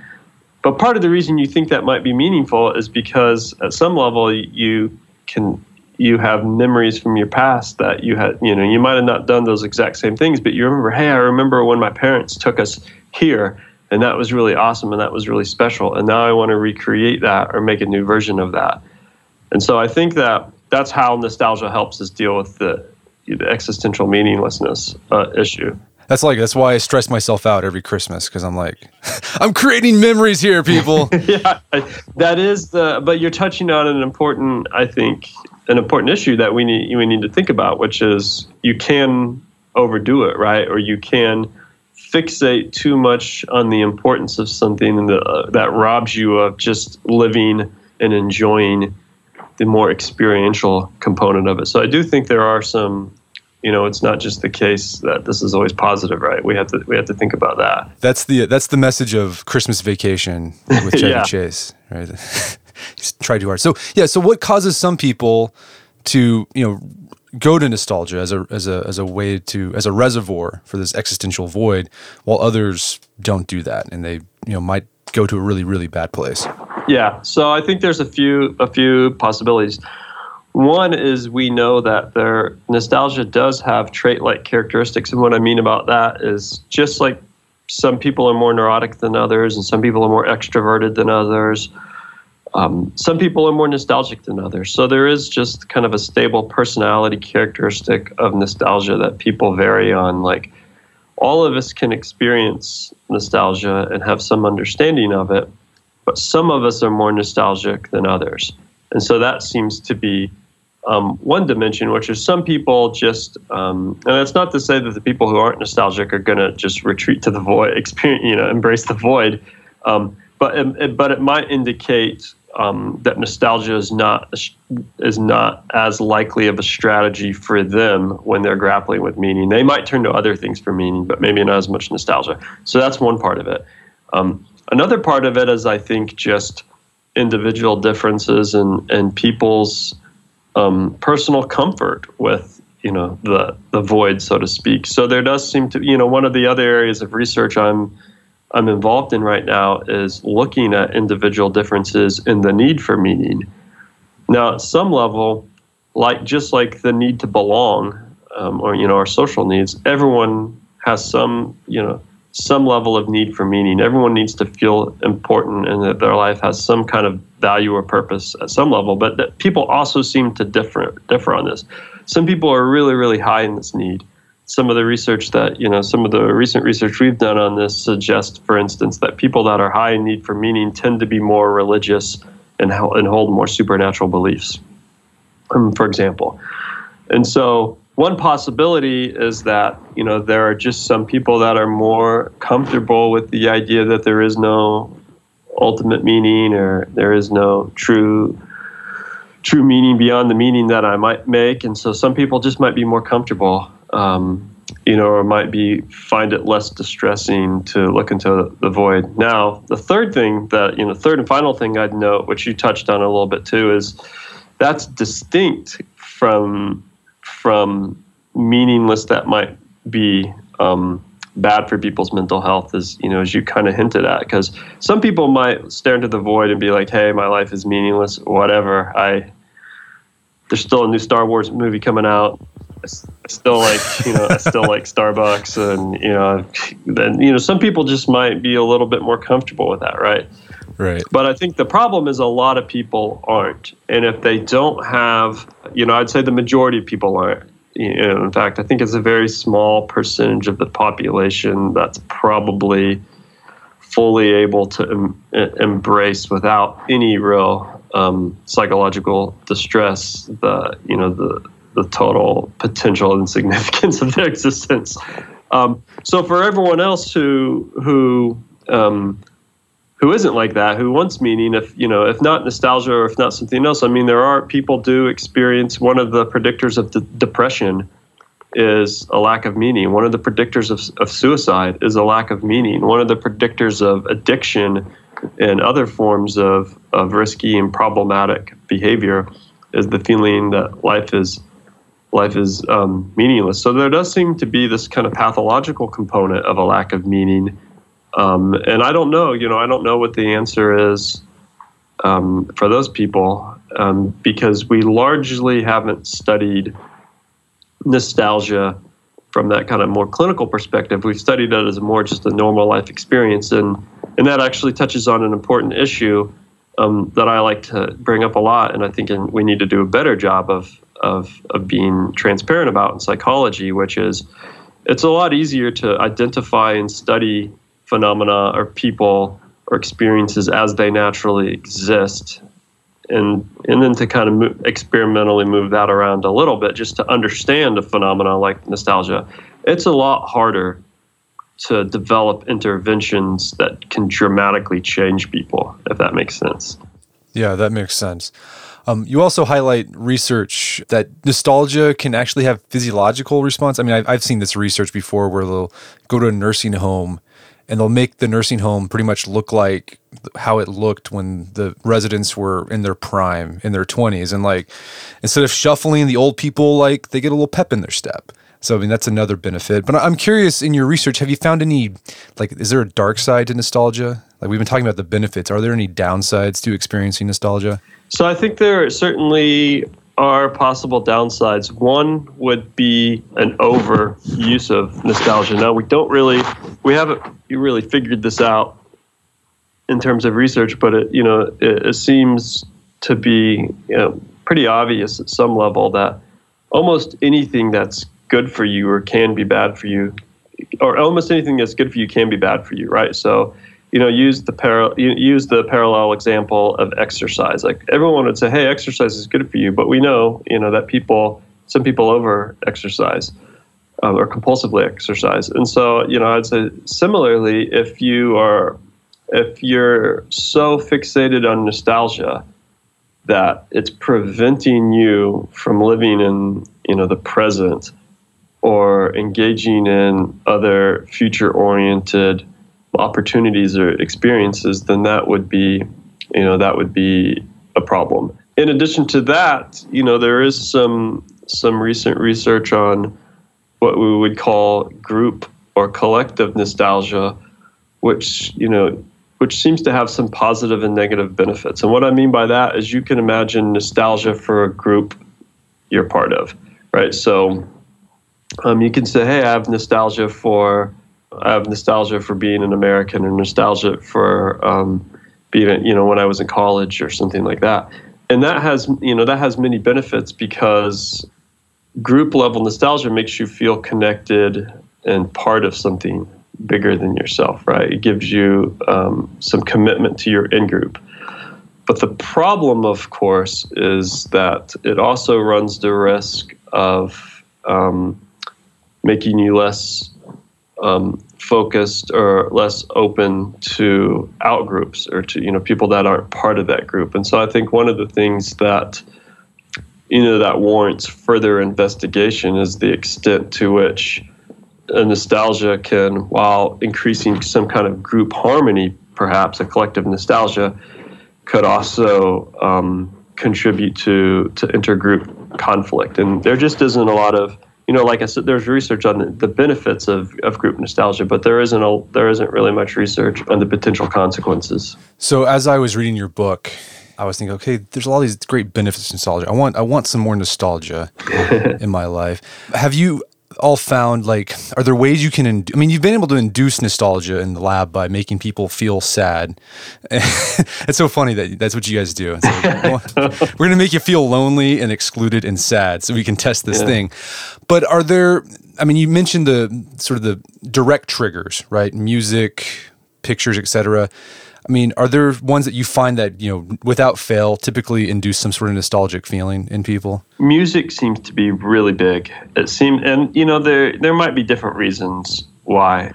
But part of the reason you think that might be meaningful is because at some level you can you have memories from your past that you had, you know, you might have not done those exact same things, but you remember, hey, I remember when my parents took us here and that was really awesome and that was really special. And now I want to recreate that or make a new version of that. And so I think that that's how nostalgia helps us deal with the, the existential meaninglessness uh, issue. That's like that's why I stress myself out every Christmas because I'm like, I'm creating memories here, people. yeah, that is the. But you're touching on an important, I think, an important issue that we need we need to think about, which is you can overdo it, right? Or you can fixate too much on the importance of something that, uh, that robs you of just living and enjoying the more experiential component of it. So I do think there are some you know it's not just the case that this is always positive right we have to we have to think about that that's the that's the message of christmas vacation with chevy yeah. chase right try too hard. So yeah, so what causes some people to you know go to nostalgia as a as a as a way to as a reservoir for this existential void, while others don't do that and they you know might go to a really really bad place. Yeah, so I think there's a few a few possibilities. One is we know that their nostalgia does have trait-like characteristics, and what I mean about that is just like some people are more neurotic than others, and some people are more extroverted than others um, some people are more nostalgic than others. So there is just kind of a stable personality characteristic of nostalgia that people vary on. Like all of us can experience nostalgia and have some understanding of it, but some of us are more nostalgic than others. And so that seems to be um, one dimension, which is some people just, um, and that's not to say that the people who aren't nostalgic are going to just retreat to the void, experience, you know, embrace the void. Um, but it, but it might indicate um, that nostalgia is not is not as likely of a strategy for them when they're grappling with meaning. They might turn to other things for meaning, but maybe not as much nostalgia. So that's one part of it. Um, another part of it is, I think, just individual differences and and people's um, personal comfort with you know the the void, so to speak. So there does seem to you know one of the other areas of research I'm I'm involved in right now is looking at individual differences in the need for meaning. Now, at some level, like just like the need to belong, um, or you know our social needs, everyone has some you know some level of need for meaning. Everyone needs to feel important and that their life has some kind of value or purpose at some level. But people also seem to differ differ on this. Some people are really really high in this need. Some of the research that you know, some of the recent research we've done on this suggests, for instance, that people that are high in need for meaning tend to be more religious and and hold more supernatural beliefs. Um, for example, and so one possibility is that you know there are just some people that are more comfortable with the idea that there is no ultimate meaning or there is no true true meaning beyond the meaning that I might make, and so some people just might be more comfortable, um, you know, or might be find it less distressing to look into the void. Now, the third thing that you know, third and final thing I'd note, which you touched on a little bit too, is that's distinct from from meaningless that might be um, bad for people's mental health is you know as you kind of hinted at because some people might stare into the void and be like hey my life is meaningless whatever. I there's still a new star wars movie coming out. I still like you know i still like starbucks and you know then you know some people just might be a little bit more comfortable with that right Right. But I think the problem is a lot of people aren't. And if they don't have, you know, I'd say the majority of people aren't. You know, in fact, I think it's a very small percentage of the population that's probably fully able to em- embrace without any real um, psychological distress the you know the the total potential and significance of their existence. Um, so for everyone else who who um, who isn't like that, who wants meaning, if you know, if not nostalgia or if not something else. I mean, there are people do experience one of the predictors of the depression is a lack of meaning. One of the predictors of, of suicide is a lack of meaning. One of the predictors of addiction and other forms of, of risky and problematic behavior is the feeling that life is life is um, meaningless. So there does seem to be this kind of pathological component of a lack of meaning um, and I don't know, you know, I don't know what the answer is um, for those people um, because we largely haven't studied nostalgia from that kind of more clinical perspective. We've studied it as more just a normal life experience, and and that actually touches on an important issue um, that I like to bring up a lot, and I think in, we need to do a better job of of of being transparent about in psychology, which is it's a lot easier to identify and study phenomena or people or experiences as they naturally exist and and then to kind of experimentally move that around a little bit just to understand a phenomena like nostalgia it's a lot harder to develop interventions that can dramatically change people if that makes sense yeah that makes sense um, you also highlight research that nostalgia can actually have physiological response. I mean, I've, I've seen this research before where they'll go to a nursing home and they'll make the nursing home pretty much look like how it looked when the residents were in their prime in their 20s and like instead of shuffling the old people like they get a little pep in their step. So i mean that's another benefit. But i'm curious in your research have you found any like is there a dark side to nostalgia? Like we've been talking about the benefits. Are there any downsides to experiencing nostalgia? So i think there are certainly are possible downsides. One would be an over use of nostalgia. Now we don't really, we haven't really figured this out in terms of research, but it, you know, it, it seems to be you know, pretty obvious at some level that almost anything that's good for you or can be bad for you, or almost anything that's good for you can be bad for you, right? So you know, use the par- use the parallel example of exercise. Like everyone would say, "Hey, exercise is good for you," but we know, you know, that people, some people over exercise um, or compulsively exercise, and so you know, I'd say similarly, if you are, if you're so fixated on nostalgia that it's preventing you from living in, you know, the present or engaging in other future-oriented opportunities or experiences, then that would be you know that would be a problem. In addition to that, you know there is some some recent research on what we would call group or collective nostalgia, which you know which seems to have some positive and negative benefits. And what I mean by that is you can imagine nostalgia for a group you're part of, right? So um, you can say, hey, I have nostalgia for I have nostalgia for being an American or nostalgia for um, being, you know, when I was in college or something like that. And that has, you know, that has many benefits because group level nostalgia makes you feel connected and part of something bigger than yourself, right? It gives you um, some commitment to your in group. But the problem, of course, is that it also runs the risk of um, making you less um, focused or less open to outgroups or to you know people that aren't part of that group. And so I think one of the things that you know that warrants further investigation is the extent to which a nostalgia can, while increasing some kind of group harmony, perhaps a collective nostalgia, could also um, contribute to to intergroup conflict. And there just isn't a lot of you know, like I said, there's research on the benefits of, of group nostalgia, but there isn't a, there isn't really much research on the potential consequences. So as I was reading your book, I was thinking, okay, there's all these great benefits of nostalgia. I want I want some more nostalgia in my life. Have you all found like are there ways you can ind- i mean you've been able to induce nostalgia in the lab by making people feel sad. It's so funny that that's what you guys do. Like, we're going to make you feel lonely and excluded and sad so we can test this yeah. thing. But are there i mean you mentioned the sort of the direct triggers right? Music pictures etc I mean, are there ones that you find that, you know, without fail typically induce some sort of nostalgic feeling in people? Music seems to be really big. It seems and you know, there there might be different reasons why.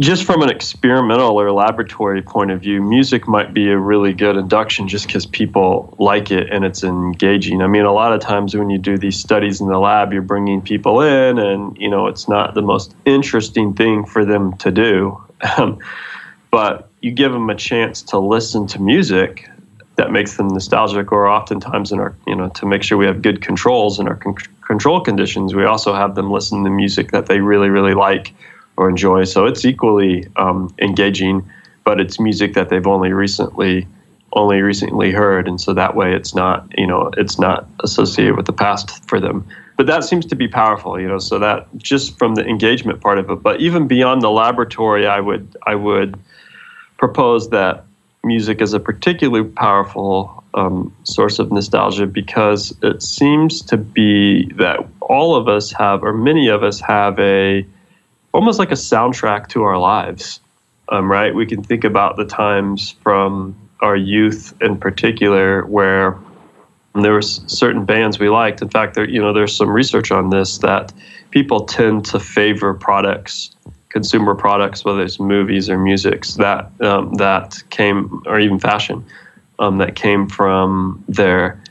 Just from an experimental or laboratory point of view, music might be a really good induction just because people like it and it's engaging. I mean, a lot of times when you do these studies in the lab, you're bringing people in and, you know, it's not the most interesting thing for them to do. but you give them a chance to listen to music that makes them nostalgic or oftentimes in our you know to make sure we have good controls in our con- control conditions we also have them listen to music that they really really like or enjoy. So it's equally um, engaging but it's music that they've only recently only recently heard. And so that way it's not you know it's not associated with the past for them. But that seems to be powerful you know so that just from the engagement part of it. But even beyond the laboratory i would i would propose that music is a particularly powerful um, source of nostalgia because it seems to be that all of us have, or many of us have, a almost like a soundtrack to our lives. Um, right? We can think about the times from our youth, in particular, where there were certain bands we liked. In fact, there you know there's some research on this that people tend to favor products consumer products, whether it's movies or musics, that um, that came, or even fashion, um, that came from their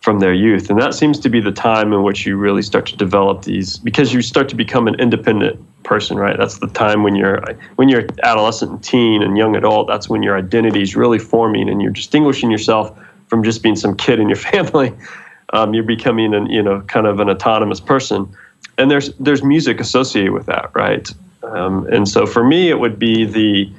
from their youth, and that seems to be the time in which you really start to develop these, because you start to become an independent person, right? That's the time when you're when you're adolescent, and teen, and young adult. That's when your identity is really forming, and you're distinguishing yourself from just being some kid in your family. Um, you're becoming an you know kind of an autonomous person and there's there's music associated with that, right? Um, and so for me, it would be the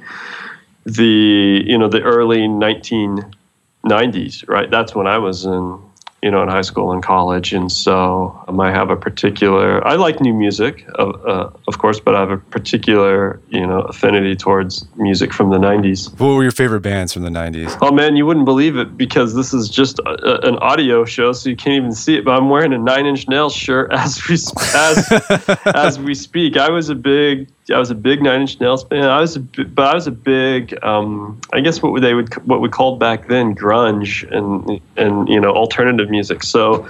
the you know the early 1990s, right? That's when I was in you know, in high school and college. And so um, I have a particular, I like new music, uh, uh, of course, but I have a particular, you know, affinity towards music from the 90s. What were your favorite bands from the 90s? Oh, man, you wouldn't believe it because this is just a, an audio show, so you can't even see it. But I'm wearing a Nine Inch Nails shirt as we, as, as we speak. I was a big, I was a big Nine Inch Nails fan. I was, a, but I was a big, um, I guess what they would, what we called back then grunge and and you know alternative music. So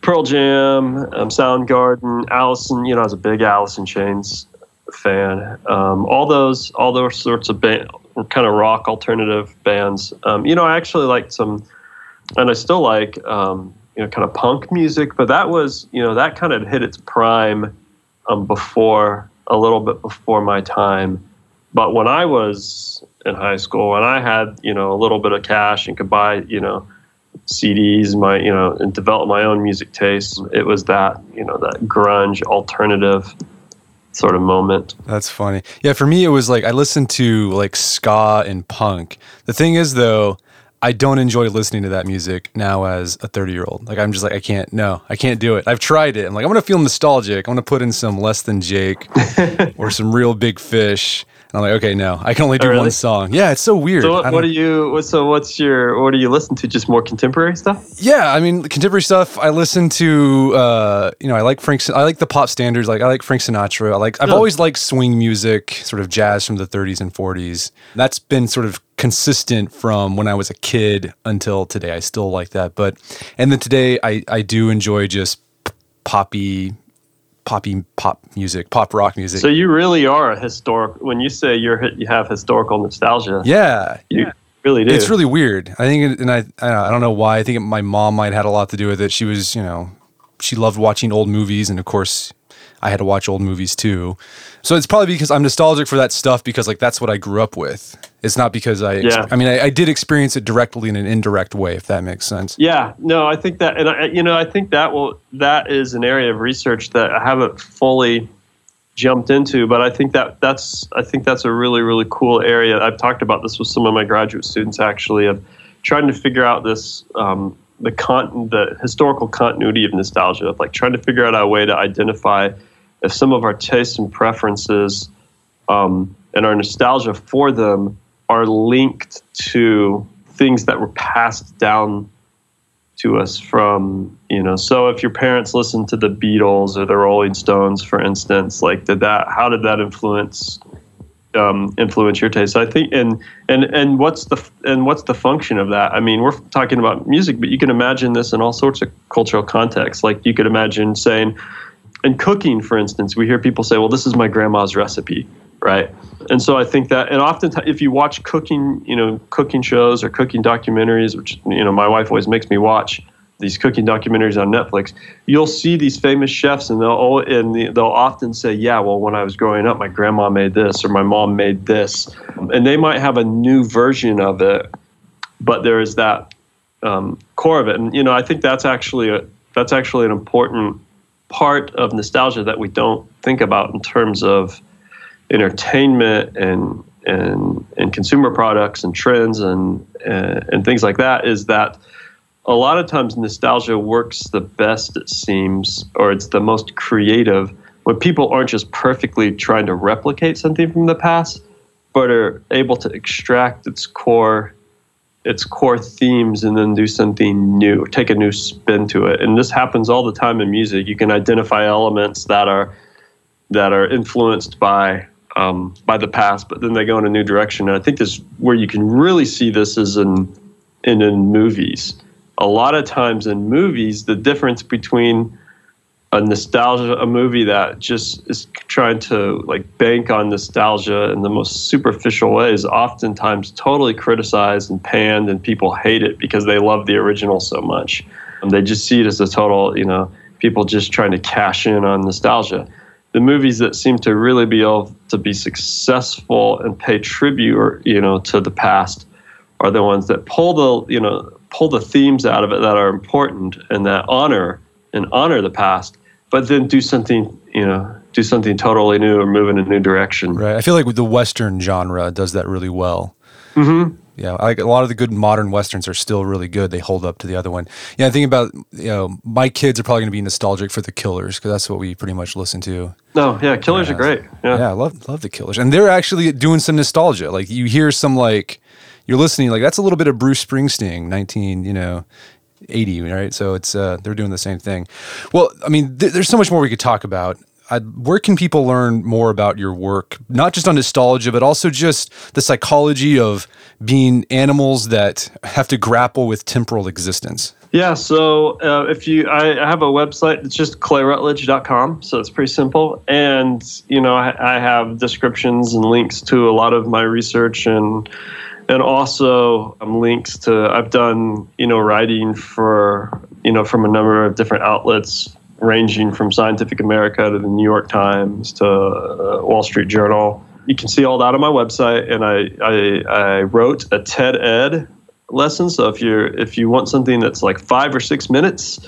Pearl Jam, um, Soundgarden, Alice in. You know, I was a big Alice in Chains fan. Um, all those, all those sorts of band, kind of rock alternative bands. Um, you know, I actually liked some, and I still like, um, you know, kind of punk music. But that was, you know, that kind of hit its prime um, before a little bit before my time. But when I was in high school, and I had you know a little bit of cash and could buy you know CDs, my you know, and develop my own music taste. It was that you know that grunge alternative sort of moment. That's funny. Yeah, for me it was like I listened to like ska and punk. The thing is though, I don't enjoy listening to that music now as a 30 year old. Like I'm just like I can't. No, I can't do it. I've tried it. I'm like I'm gonna feel nostalgic. I'm gonna put in some less than Jake or some Reel Big Fish I'm like, okay, no, I can only do oh, really? one song. Yeah, it's so weird. So what, what do you? So what's your? What do you listen to? Just more contemporary stuff? Yeah, I mean, contemporary stuff. I listen to. Uh, you know, I like Frank. I like the pop standards. Like I like Frank Sinatra. I like. I've oh. always liked swing music, sort of jazz from the 30s and 40s. That's been sort of consistent from when I was a kid until today. I still like that, but and then today I I do enjoy just poppy poppy pop music, pop rock music. So you really are a historic. When you say you're you have historical nostalgia, yeah, you yeah. really do. It's really weird. I think, and I I don't know why. I think my mom might have had a lot to do with it. She was, you know, she loved watching old movies, and of course, I had to watch old movies too. So it's probably because I'm nostalgic for that stuff because like that's what I grew up with. It's not because I. Yeah. I mean, I, I, did experience it directly in an indirect way, if that makes sense. Yeah. No, I think that, and I, you know, I think that will that is an area of research that I haven't fully jumped into, but I think that that's I think that's a really really cool area. I've talked about this with some of my graduate students actually of trying to figure out this. Um, the con the historical continuity of nostalgia of like trying to figure out a way to identify if some of our tastes and preferences um, and our nostalgia for them are linked to things that were passed down to us from you know so if your parents listened to the beatles or the rolling stones for instance like did that how did that influence um, influence your taste? I think and and and what's the and what's the function of that? I mean we're talking about music but you can imagine this in all sorts of cultural contexts. Like you could imagine saying in cooking, for instance, we hear people say, "Well, this is my grandma's recipe," right? And so I think that, and often if you watch cooking, you know, cooking shows or cooking documentaries, which you know my wife always makes me watch these cooking documentaries on Netflix, you'll see these famous chefs, and they'll and they'll often say, "Yeah, well, when I was growing up, my grandma made this or my mom made this," and they might have a new version of it, but there is that um, core of it, and you know, I think that's actually a that's actually an important part of nostalgia that we don't think about in terms of entertainment and and and consumer products and trends and and, and things like that is that a lot of times nostalgia works the best it seems or it's the most creative when people aren't just perfectly trying to replicate something from the past but are able to extract its core its core themes and then do something new, take a new spin to it. And this happens all the time in music. You can identify elements that are that are influenced by um, by the past, but then they go in a new direction. And I think this where you can really see this is in in, in movies. A lot of times in movies, the difference between a nostalgia a movie that just is trying to like bank on nostalgia in the most superficial ways oftentimes totally criticized and panned and people hate it because they love the original so much and they just see it as a total you know people just trying to cash in on nostalgia the movies that seem to really be able to be successful and pay tribute or you know to the past are the ones that pull the you know pull the themes out of it that are important and that honor and honor the past, but then do something, you know, do something totally new or move in a new direction. Right. I feel like the Western genre does that really well. Mm-hmm. Yeah, like a lot of the good modern westerns are still really good. They hold up to the other one. Yeah, I think about you know my kids are probably going to be nostalgic for the Killers because that's what we pretty much listen to. No, oh, yeah, Killers yeah. are great. Yeah, yeah, I love love the Killers, and they're actually doing some nostalgia. Like you hear some like you're listening like that's a little bit of Bruce Springsteen, nineteen, you know, 80, right? So it's uh, they're doing the same thing. Well, I mean, th- there's so much more we could talk about. I'd, where can people learn more about your work, not just on nostalgia, but also just the psychology of being animals that have to grapple with temporal existence? Yeah, so uh, if you, I, I, have a website. It's just clayroutledge.com, so it's pretty simple. And you know, I, I have descriptions and links to a lot of my research and and also um, links to I've done you know writing for you know from a number of different outlets ranging from Scientific America to the New York Times to uh, Wall Street Journal. you can see all that on my website. And I, I, I wrote a TED Ed lesson. So if you're if you want something that's like five or six minutes,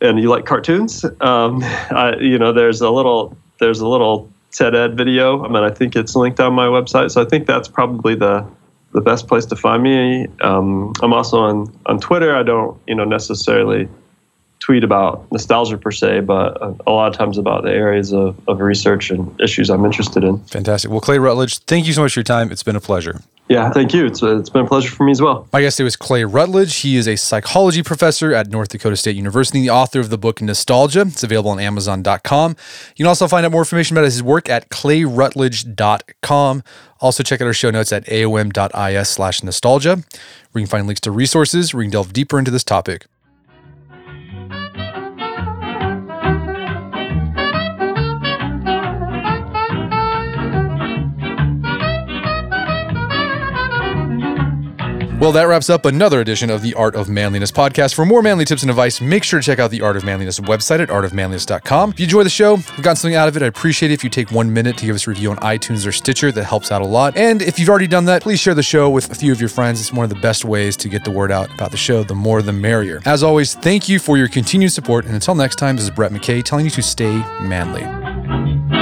and you like cartoons, um, I, you know, there's a little there's a little TED Ed video. I mean, I think it's linked on my website. So I think that's probably the the best place to find me. Um, I'm also on on Twitter. I don't you know necessarily tweet about nostalgia per se, but a, lot of times about the areas of, of research and issues I'm interested in. Fantastic. Well, Clay Routledge, thank you so much for your time. It's been a pleasure. Yeah, thank you. It's, it's been a pleasure for me as well. My guest today was Clay Routledge. He is a psychology professor at North Dakota State University, the author of the book Nostalgia. It's available on Amazon.com. You can also find out more information about his work at clayroutledge.com. Also, check out our show notes at aom.is slash nostalgia, where you can find links to resources where you can delve deeper into this topic. Well, that wraps up another edition of the Art of Manliness podcast. For more manly tips and advice, make sure to check out the Art of Manliness website at artofmanliness.com. If you enjoy the show, you've gotten something out of it, I'd appreciate it if you take one minute to give us a review on iTunes or Stitcher. That helps out a lot. And if you've already done that, please share the show with a few of your friends. It's one of the best ways to get the word out about the show. The more, the merrier. As always, thank you for your continued support. And until next time, this is Brett McKay telling you to stay manly.